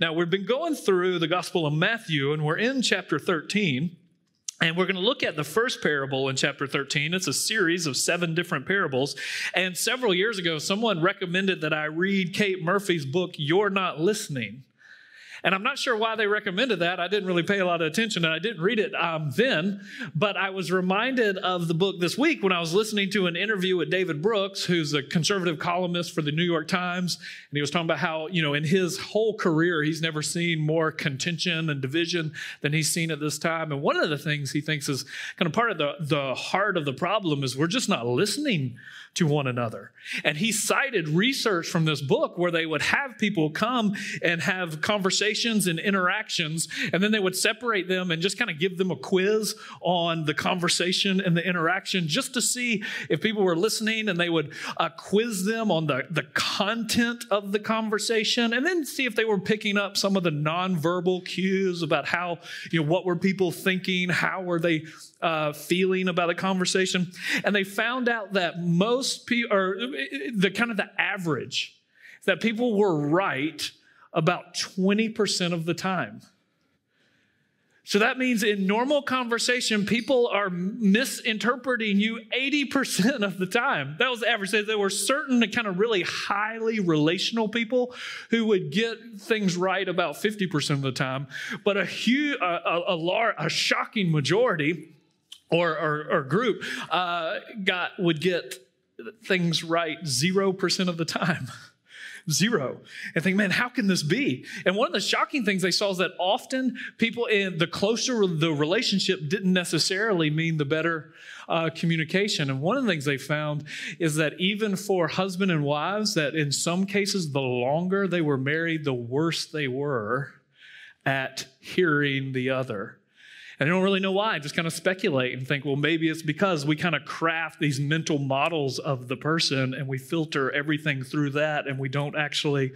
Now, we've been going through the Gospel of Matthew, and we're in chapter 13. And we're going to look at the first parable in chapter 13. It's a series of seven different parables. And several years ago, someone recommended that I read Kate Murphy's book, You're Not Listening. And I'm not sure why they recommended that. I didn't really pay a lot of attention and I didn't read it um, then. But I was reminded of the book this week when I was listening to an interview with David Brooks, who's a conservative columnist for the New York Times. And he was talking about how, you know, in his whole career, he's never seen more contention and division than he's seen at this time. And one of the things he thinks is kind of part of the, the heart of the problem is we're just not listening to one another. And he cited research from this book where they would have people come and have conversations and interactions, and then they would separate them and just kind of give them a quiz on the conversation and the interaction just to see if people were listening, and they would uh, quiz them on the, the content of the conversation, and then see if they were picking up some of the nonverbal cues about how, you know, what were people thinking, how were they uh, feeling about a conversation. And they found out that most people, or the kind of the average, that people were right about 20% of the time. So that means in normal conversation, people are misinterpreting you 80% of the time. That was the average. There were certain kind of really highly relational people who would get things right about 50% of the time, but a huge, a, a, a, large, a shocking majority or, or, or group uh, got would get things right 0% of the time. Zero. And think, man, how can this be? And one of the shocking things they saw is that often people in the closer the relationship didn't necessarily mean the better uh, communication. And one of the things they found is that even for husband and wives, that in some cases, the longer they were married, the worse they were at hearing the other. And I don't really know why. I just kind of speculate and think, well, maybe it's because we kind of craft these mental models of the person and we filter everything through that and we don't actually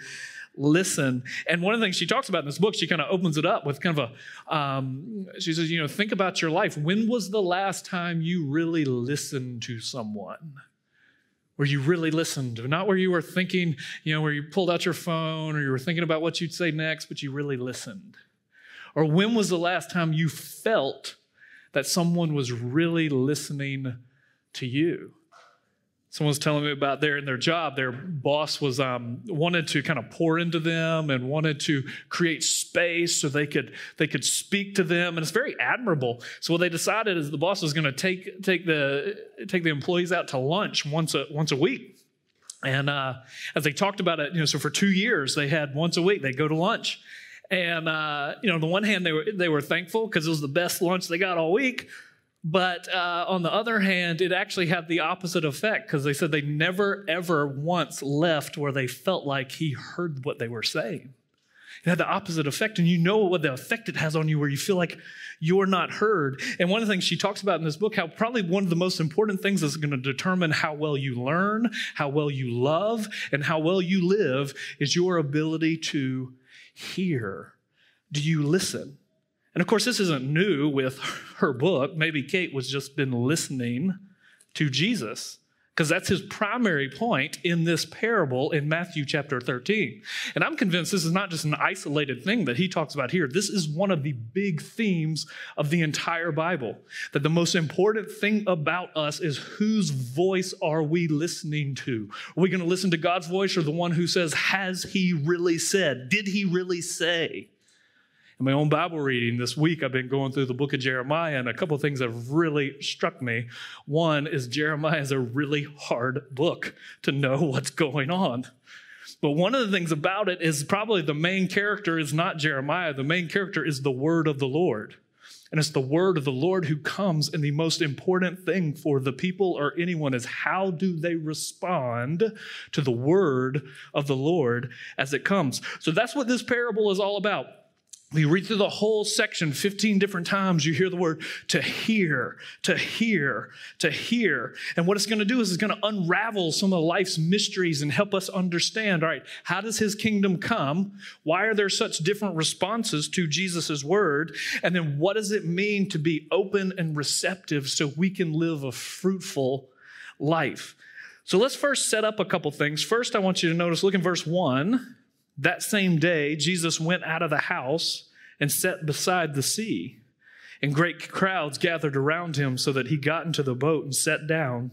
listen. And one of the things she talks about in this book, she kind of opens it up with kind of a, um, she says, you know, think about your life. When was the last time you really listened to someone? Where you really listened, not where you were thinking, you know, where you pulled out your phone or you were thinking about what you'd say next, but you really listened. Or when was the last time you felt that someone was really listening to you? Someone was telling me about their in their job, their boss was um, wanted to kind of pour into them and wanted to create space so they could they could speak to them, and it's very admirable. So what they decided is the boss was going to take take the take the employees out to lunch once a once a week. And uh, as they talked about it, you know, so for two years they had once a week they go to lunch, and uh, you know, on the one hand, they were they were thankful because it was the best lunch they got all week. But uh, on the other hand, it actually had the opposite effect because they said they never ever once left where they felt like he heard what they were saying. It had the opposite effect, and you know what the effect it has on you, where you feel like you're not heard. And one of the things she talks about in this book, how probably one of the most important things that's going to determine how well you learn, how well you love, and how well you live is your ability to hear? Do you listen? And of course, this isn't new with her book. Maybe Kate was just been listening to Jesus because that's his primary point in this parable in Matthew chapter 13. And I'm convinced this is not just an isolated thing that he talks about here. This is one of the big themes of the entire Bible. That the most important thing about us is whose voice are we listening to? Are we going to listen to God's voice or the one who says, Has he really said? Did he really say? In my own Bible reading this week, I've been going through the book of Jeremiah, and a couple things have really struck me. One is Jeremiah is a really hard book to know what's going on. But one of the things about it is probably the main character is not Jeremiah, the main character is the word of the Lord. And it's the word of the Lord who comes. And the most important thing for the people or anyone is how do they respond to the word of the Lord as it comes? So that's what this parable is all about. We read through the whole section 15 different times. You hear the word to hear, to hear, to hear. And what it's going to do is it's going to unravel some of life's mysteries and help us understand all right, how does his kingdom come? Why are there such different responses to Jesus' word? And then what does it mean to be open and receptive so we can live a fruitful life? So let's first set up a couple things. First, I want you to notice, look in verse 1 That same day, Jesus went out of the house and sat beside the sea. And great crowds gathered around him so that he got into the boat and sat down,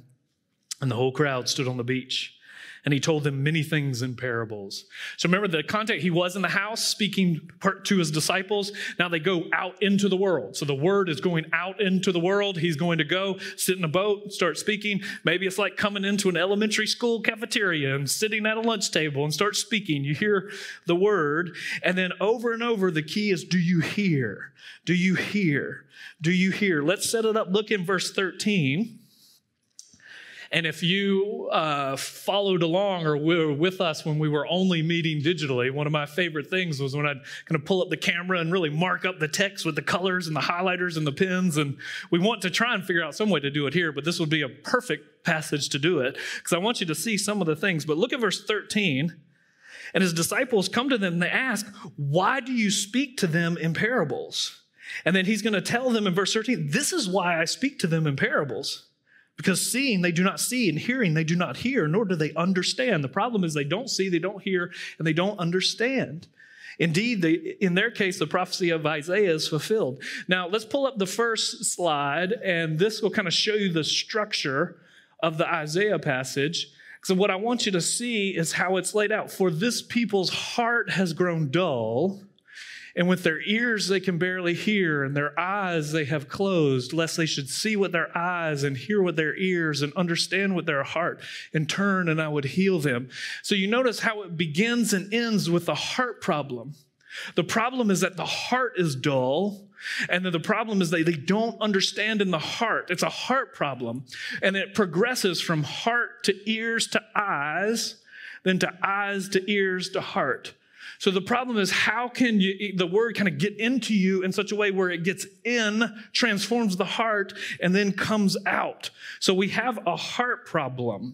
and the whole crowd stood on the beach and he told them many things in parables. So remember the context, he was in the house speaking to his disciples. Now they go out into the world. So the word is going out into the world. He's going to go sit in a boat, start speaking. Maybe it's like coming into an elementary school cafeteria and sitting at a lunch table and start speaking. You hear the word. And then over and over, the key is do you hear? Do you hear? Do you hear? Let's set it up. Look in verse 13. And if you uh, followed along or were with us when we were only meeting digitally, one of my favorite things was when I'd kind of pull up the camera and really mark up the text with the colors and the highlighters and the pins. And we want to try and figure out some way to do it here, but this would be a perfect passage to do it because I want you to see some of the things. But look at verse 13. And his disciples come to them and they ask, Why do you speak to them in parables? And then he's going to tell them in verse 13, This is why I speak to them in parables. Because seeing they do not see, and hearing they do not hear, nor do they understand. The problem is they don't see, they don't hear, and they don't understand. Indeed, they, in their case, the prophecy of Isaiah is fulfilled. Now, let's pull up the first slide, and this will kind of show you the structure of the Isaiah passage. So, what I want you to see is how it's laid out. For this people's heart has grown dull and with their ears they can barely hear, and their eyes they have closed, lest they should see with their eyes and hear with their ears and understand with their heart and turn, and I would heal them. So you notice how it begins and ends with the heart problem. The problem is that the heart is dull. And then the problem is they, they don't understand in the heart. It's a heart problem. And it progresses from heart to ears to eyes, then to eyes to ears to heart. So the problem is, how can you, the word kind of get into you in such a way where it gets in, transforms the heart, and then comes out? So we have a heart problem.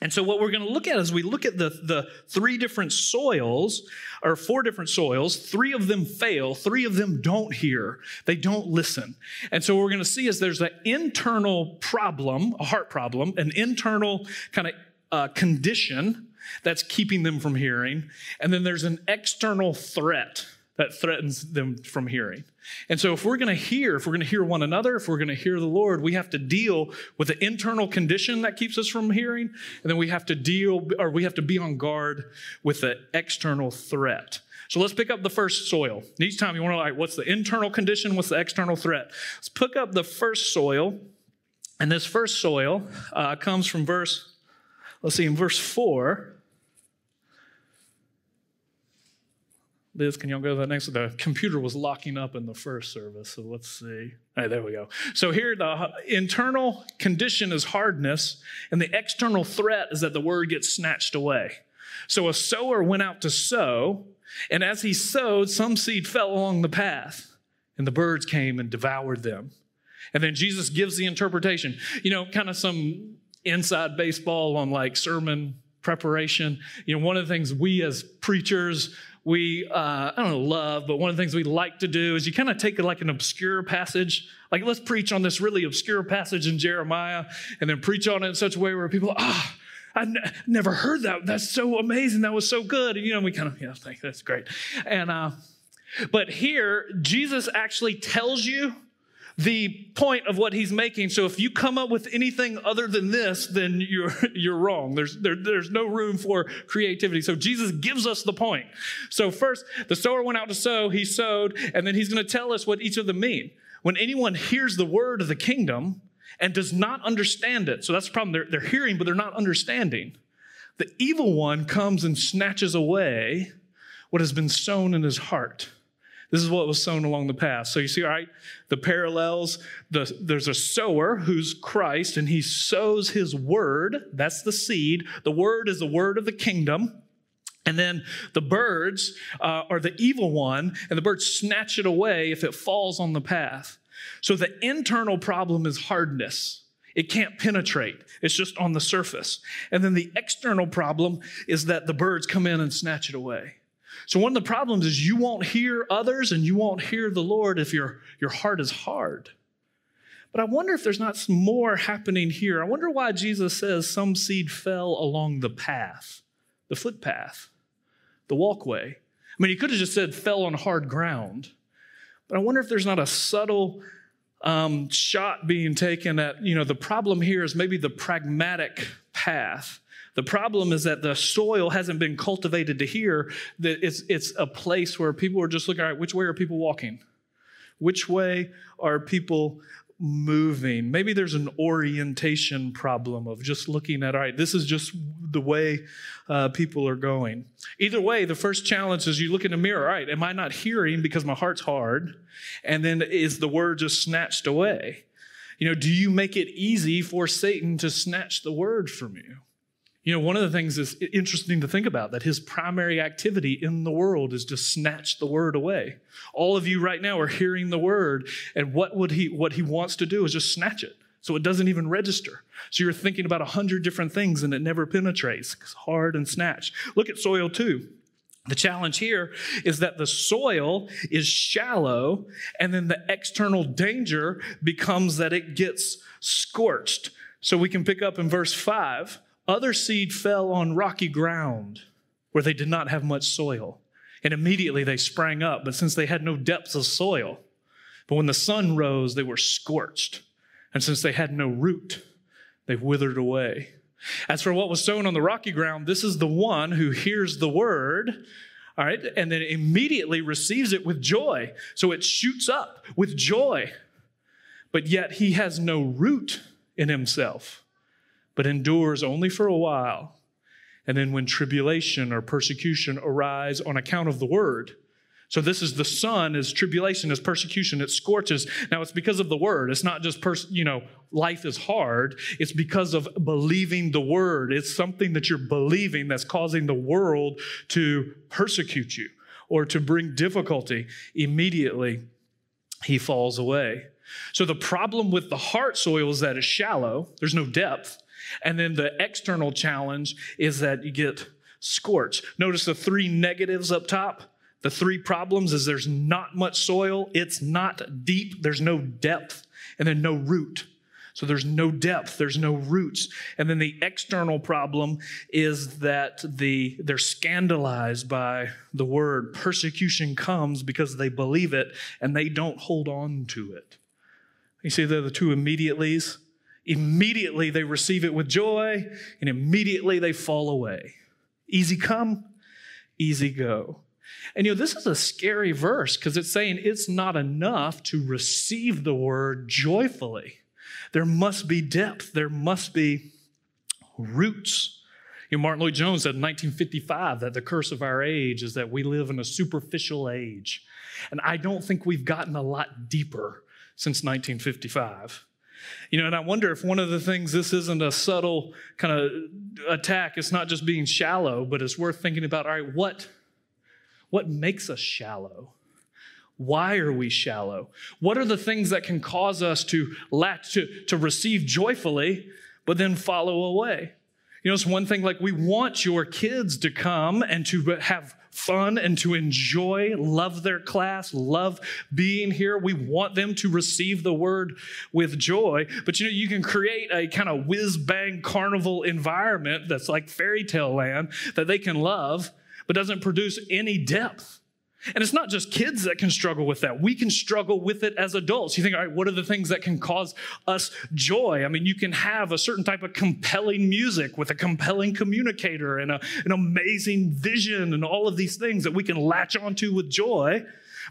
And so, what we're going to look at is we look at the, the three different soils, or four different soils. Three of them fail, three of them don't hear, they don't listen. And so, what we're going to see is there's an internal problem, a heart problem, an internal kind of uh, condition that's keeping them from hearing. And then there's an external threat that threatens them from hearing. And so, if we're going to hear, if we're going to hear one another, if we're going to hear the Lord, we have to deal with the internal condition that keeps us from hearing. And then we have to deal, or we have to be on guard with the external threat. So let's pick up the first soil. each time you want to like, what's the internal condition? What's the external threat? Let's pick up the first soil. And this first soil uh, comes from verse, let's see, in verse 4. Liz, can y'all go to that next? The computer was locking up in the first service, so let's see. All right, there we go. So here, the internal condition is hardness, and the external threat is that the word gets snatched away. So a sower went out to sow, and as he sowed, some seed fell along the path, and the birds came and devoured them. And then Jesus gives the interpretation. You know, kind of some inside baseball on like sermon preparation. You know, one of the things we as preachers we, uh, I don't know, love, but one of the things we like to do is you kind of take like an obscure passage, like let's preach on this really obscure passage in Jeremiah, and then preach on it in such a way where people, ah, I n- never heard that. That's so amazing. That was so good. And, you know, we kind of, yeah, think that's great. And, uh, but here, Jesus actually tells you the point of what he's making. So if you come up with anything other than this, then you're, you're wrong. There's, there, there's no room for creativity. So Jesus gives us the point. So first, the sower went out to sow, he sowed, and then he's going to tell us what each of them mean. When anyone hears the word of the kingdom and does not understand it, so that's the problem. They're, they're hearing, but they're not understanding. The evil one comes and snatches away what has been sown in his heart. This is what was sown along the path. So you see, all right, the parallels. The, there's a sower who's Christ, and he sows his word. That's the seed. The word is the word of the kingdom. And then the birds uh, are the evil one, and the birds snatch it away if it falls on the path. So the internal problem is hardness. It can't penetrate. It's just on the surface. And then the external problem is that the birds come in and snatch it away. So one of the problems is you won't hear others and you won't hear the Lord if your, your heart is hard. But I wonder if there's not some more happening here. I wonder why Jesus says some seed fell along the path, the footpath. the walkway. I mean, he could have just said fell on hard ground. But I wonder if there's not a subtle um, shot being taken at, you know, the problem here is maybe the pragmatic path. The problem is that the soil hasn't been cultivated to hear, that it's, it's a place where people are just looking, all right, which way are people walking? Which way are people moving. Maybe there's an orientation problem of just looking at, all right, this is just the way uh, people are going. Either way, the first challenge is you look in the mirror, all right, am I not hearing because my heart's hard? And then is the word just snatched away? You know, do you make it easy for Satan to snatch the word from you? You know, one of the things is interesting to think about that his primary activity in the world is to snatch the word away. All of you right now are hearing the word, and what would he what he wants to do is just snatch it. So it doesn't even register. So you're thinking about a hundred different things and it never penetrates. It's hard and snatch. Look at soil two. The challenge here is that the soil is shallow, and then the external danger becomes that it gets scorched. So we can pick up in verse 5 other seed fell on rocky ground where they did not have much soil. And immediately they sprang up, but since they had no depths of soil, but when the sun rose, they were scorched. And since they had no root, they withered away. As for what was sown on the rocky ground, this is the one who hears the word, all right, and then immediately receives it with joy. So it shoots up with joy. But yet he has no root in himself but endures only for a while. And then when tribulation or persecution arise on account of the word, so this is the sun is tribulation, is persecution, it scorches. Now it's because of the word. It's not just pers- you know, life is hard. It's because of believing the word. It's something that you're believing that's causing the world to persecute you or to bring difficulty. Immediately he falls away. So the problem with the heart soil is that it's shallow, there's no depth. And then the external challenge is that you get scorched. Notice the three negatives up top. The three problems is there's not much soil, it's not deep, there's no depth, and then no root. So there's no depth, there's no roots. And then the external problem is that the they're scandalized by the word. Persecution comes because they believe it and they don't hold on to it. You see, they're the two immediatelys. Immediately they receive it with joy, and immediately they fall away. Easy come, easy go. And you know, this is a scary verse because it's saying it's not enough to receive the word joyfully. There must be depth, there must be roots. You know, Martyn Lloyd-Jones said in 1955 that the curse of our age is that we live in a superficial age. And I don't think we've gotten a lot deeper since 1955. You know, and I wonder if one of the things this isn't a subtle kind of attack, it's not just being shallow, but it's worth thinking about all right, what, what makes us shallow? Why are we shallow? What are the things that can cause us to latch to, to receive joyfully, but then follow away? You know, it's one thing like we want your kids to come and to have fun and to enjoy, love their class, love being here. We want them to receive the word with joy. But you know, you can create a kind of whiz bang carnival environment that's like fairy tale land that they can love, but doesn't produce any depth. And it's not just kids that can struggle with that. We can struggle with it as adults. You think, all right, what are the things that can cause us joy? I mean, you can have a certain type of compelling music with a compelling communicator and a, an amazing vision and all of these things that we can latch onto with joy.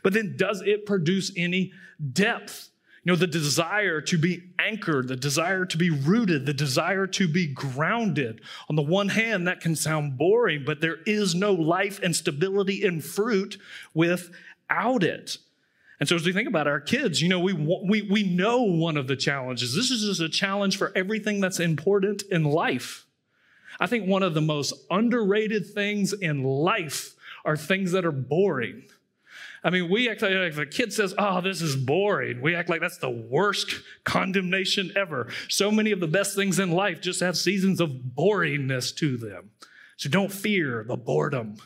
But then, does it produce any depth? You know, the desire to be anchored, the desire to be rooted, the desire to be grounded. On the one hand, that can sound boring, but there is no life and stability in fruit without it. And so, as we think about our kids, you know, we, we, we know one of the challenges. This is just a challenge for everything that's important in life. I think one of the most underrated things in life are things that are boring. I mean, we act like if a kid says, Oh, this is boring, we act like that's the worst condemnation ever. So many of the best things in life just have seasons of boringness to them. So don't fear the boredom.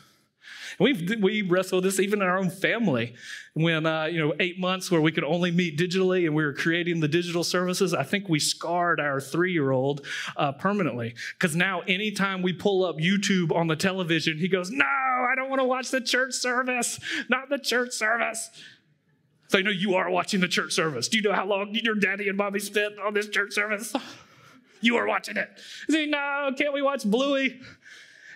We we wrestle this even in our own family. When uh, you know eight months where we could only meet digitally, and we were creating the digital services. I think we scarred our three year old uh, permanently because now anytime we pull up YouTube on the television, he goes, "No, I don't want to watch the church service. Not the church service." So I know you are watching the church service. Do you know how long your daddy and mommy spent on this church service? You are watching it. Say, no, can't we watch Bluey?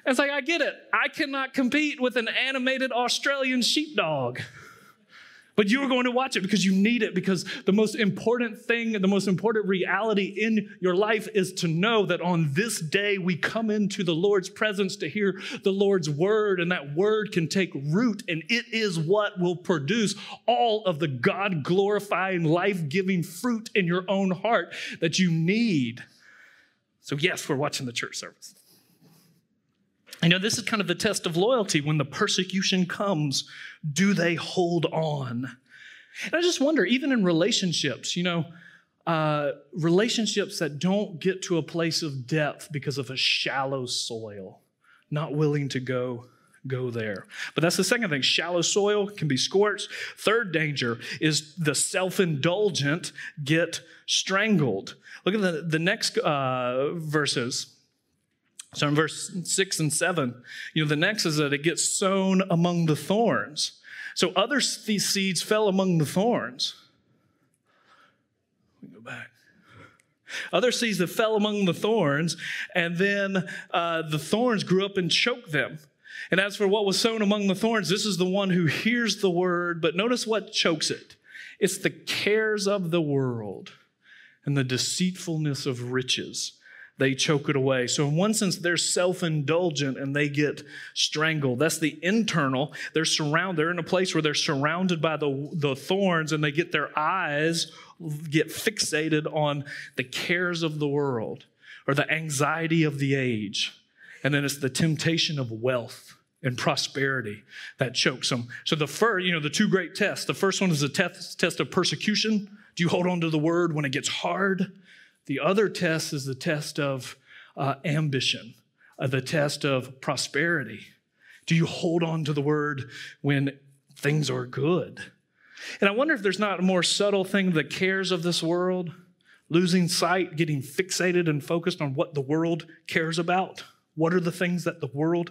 It's like, I get it. I cannot compete with an animated Australian sheepdog. But you are going to watch it because you need it, because the most important thing, the most important reality in your life is to know that on this day we come into the Lord's presence to hear the Lord's word, and that word can take root, and it is what will produce all of the God glorifying, life giving fruit in your own heart that you need. So, yes, we're watching the church service. I know this is kind of the test of loyalty. When the persecution comes, do they hold on? And I just wonder, even in relationships, you know, uh, relationships that don't get to a place of depth because of a shallow soil, not willing to go go there. But that's the second thing. Shallow soil can be scorched. Third danger is the self-indulgent get strangled. Look at the, the next uh, verses. So in verse six and seven, you know, the next is that it gets sown among the thorns. So other seeds fell among the thorns. Me go back. Other seeds that fell among the thorns, and then uh, the thorns grew up and choked them. And as for what was sown among the thorns, this is the one who hears the word, but notice what chokes it it's the cares of the world and the deceitfulness of riches they choke it away. So, in one sense, they're self indulgent and they get strangled. That's the internal. They're surrounded, they're in a place where they're surrounded by the, the thorns and they get their eyes get fixated on the cares of the world or the anxiety of the age. And then it's the temptation of wealth and prosperity that chokes them. So, the first, you know, the two great tests the first one is a test, test of persecution. Do you hold on to the word when it gets hard? The other test is the test of uh, ambition, uh, the test of prosperity. Do you hold on to the word when things are good? And I wonder if there's not a more subtle thing the cares of this world, losing sight, getting fixated and focused on what the world cares about. What are the things that the world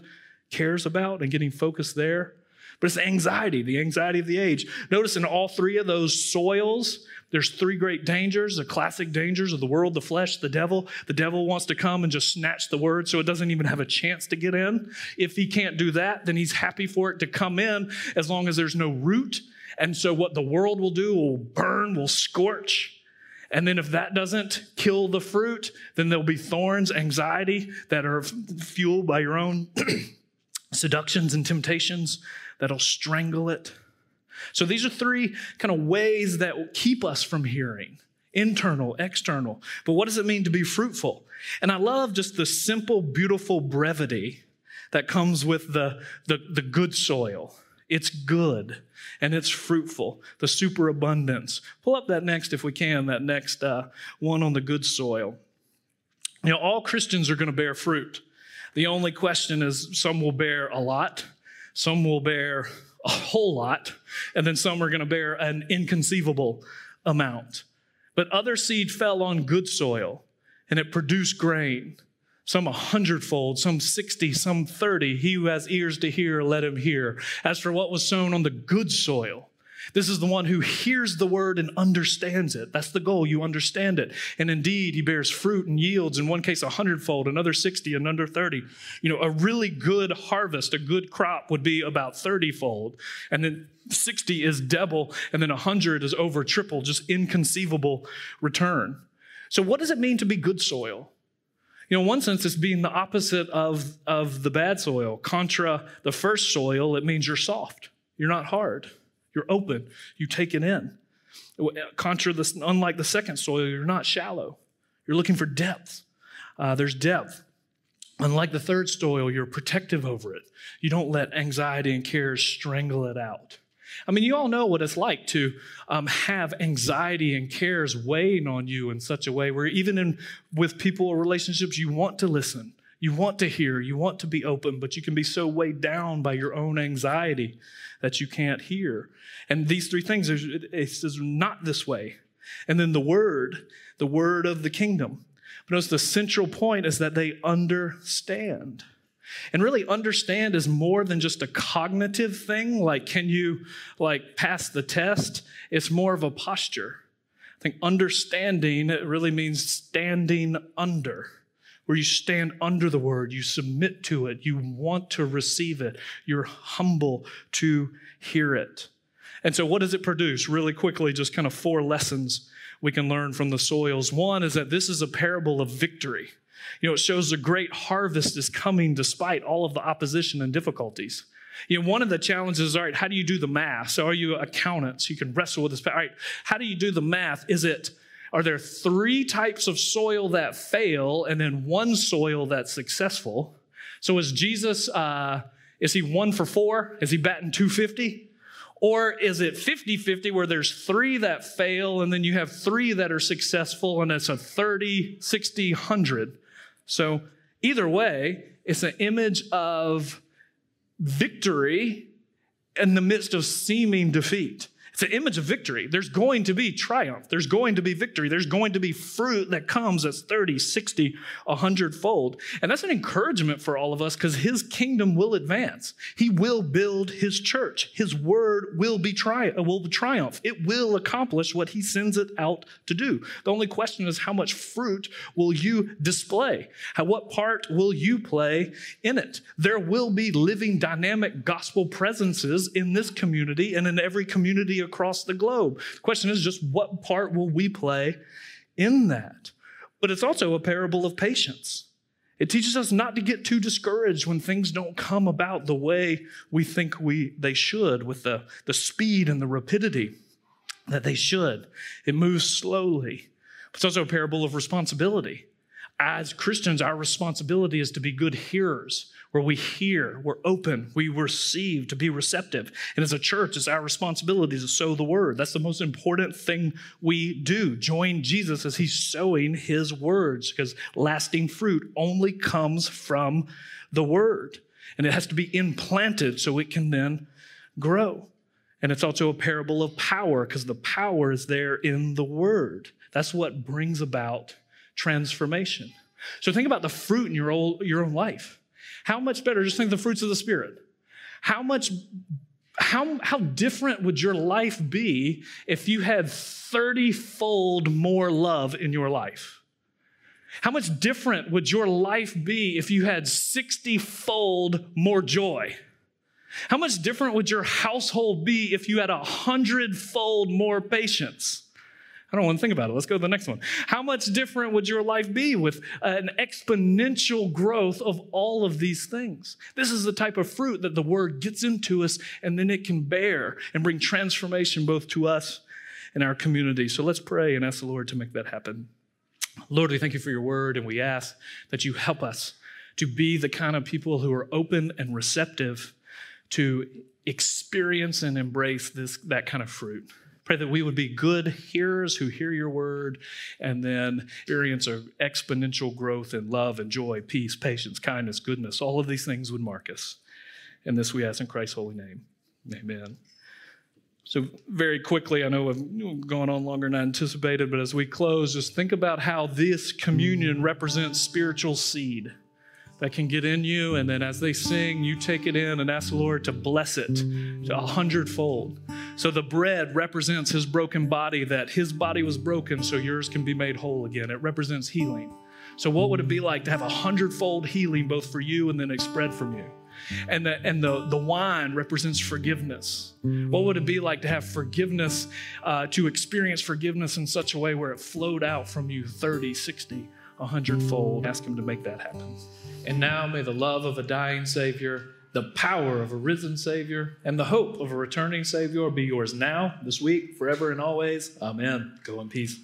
cares about and getting focused there? But it's anxiety, the anxiety of the age. Notice in all three of those soils, there's three great dangers, the classic dangers of the world, the flesh, the devil. The devil wants to come and just snatch the word so it doesn't even have a chance to get in. If he can't do that, then he's happy for it to come in as long as there's no root. And so what the world will do will burn, will scorch. And then if that doesn't kill the fruit, then there'll be thorns, anxiety that are fueled by your own seductions and temptations that'll strangle it. So these are three kind of ways that keep us from hearing internal, external. But what does it mean to be fruitful? And I love just the simple, beautiful brevity that comes with the, the, the good soil. It's good and it's fruitful, the superabundance. Pull up that next, if we can, that next uh, one on the good soil. You know, all Christians are going to bear fruit. The only question is some will bear a lot, some will bear a whole lot, and then some are going to bear an inconceivable amount. But other seed fell on good soil, and it produced grain, some a hundredfold, some 60, some 30. He who has ears to hear, let him hear. As for what was sown on the good soil, this is the one who hears the word and understands it. That's the goal. You understand it. And indeed, he bears fruit and yields, in one case, a hundredfold, another 60, another 30. You know, a really good harvest, a good crop would be about 30 fold. And then 60 is double, and then 100 is over triple, just inconceivable return. So, what does it mean to be good soil? You know, in one sense, it's being the opposite of, of the bad soil. Contra the first soil, it means you're soft, you're not hard. You're open. You take it in. Contra the, unlike the second soil, you're not shallow. You're looking for depth. Uh, there's depth. Unlike the third soil, you're protective over it. You don't let anxiety and cares strangle it out. I mean, you all know what it's like to um, have anxiety and cares weighing on you in such a way where even in with people or relationships, you want to listen, You want to hear, you want to be open, but you can be so weighed down by your own anxiety that you can't hear. And these three things, it's not this way. And then the word, the word of the kingdom. But notice the central point is that they understand. And really understand is more than just a cognitive thing, like can you like pass the test? It's more of a posture. I think understanding really means standing under where you stand under the word, you submit to it, you want to receive it, you're humble to hear it. And so, what does it produce? Really quickly, just kind of four lessons we can learn from the soils. One is that this is a parable of victory. You know, it shows a great harvest is coming despite all of the opposition and difficulties. You know, one of the challenges, is all right, how do you do the math? So, are you accountants? You can wrestle with this. All right, how do you do the math? Is it are there three types of soil that fail and then one soil that's successful? So is Jesus, uh, is he one for four? Is he batting 250? Or is it 50 50 where there's three that fail and then you have three that are successful and it's a 30, 60, 100? So either way, it's an image of victory in the midst of seeming defeat. It's an image of victory. There's going to be triumph. There's going to be victory. There's going to be fruit that comes as 30, 60, 100 fold. And that's an encouragement for all of us because his kingdom will advance. He will build his church. His word will be tri- uh, will triumph. It will accomplish what he sends it out to do. The only question is how much fruit will you display? How, what part will you play in it? There will be living, dynamic gospel presences in this community and in every community across the globe. The question is just what part will we play in that? But it's also a parable of patience. It teaches us not to get too discouraged when things don't come about the way we think we they should, with the, the speed and the rapidity that they should. It moves slowly. It's also a parable of responsibility. As Christians, our responsibility is to be good hearers where we hear, we're open, we receive, to be receptive. And as a church, it's our responsibility to sow the word. That's the most important thing we do. Join Jesus as he's sowing his words, because lasting fruit only comes from the word. And it has to be implanted so it can then grow. And it's also a parable of power, because the power is there in the word. That's what brings about transformation. So think about the fruit in your own, your own life. How much better? Just think the fruits of the Spirit. How much, how, how different would your life be if you had 30 fold more love in your life? How much different would your life be if you had 60 fold more joy? How much different would your household be if you had a hundredfold more patience? I don't want to think about it. Let's go to the next one. How much different would your life be with an exponential growth of all of these things? This is the type of fruit that the word gets into us and then it can bear and bring transformation both to us and our community. So let's pray and ask the Lord to make that happen. Lord, we thank you for your word and we ask that you help us to be the kind of people who are open and receptive to experience and embrace this that kind of fruit. Pray that we would be good hearers who hear your word and then experience exponential growth in love and joy, peace, patience, kindness, goodness. All of these things would mark us. And this we ask in Christ's holy name. Amen. So, very quickly, I know I'm going on longer than I anticipated, but as we close, just think about how this communion represents spiritual seed that can get in you. And then as they sing, you take it in and ask the Lord to bless it to a hundredfold. So the bread represents his broken body, that his body was broken so yours can be made whole again. It represents healing. So, what would it be like to have a hundredfold healing both for you and then it spread from you? And the, and the, the wine represents forgiveness. What would it be like to have forgiveness, uh, to experience forgiveness in such a way where it flowed out from you 30, 60, a hundredfold? Ask Him to make that happen. And now may the love of a dying Savior, the power of a risen Savior, and the hope of a returning Savior be yours now, this week, forever, and always. Amen. Go in peace.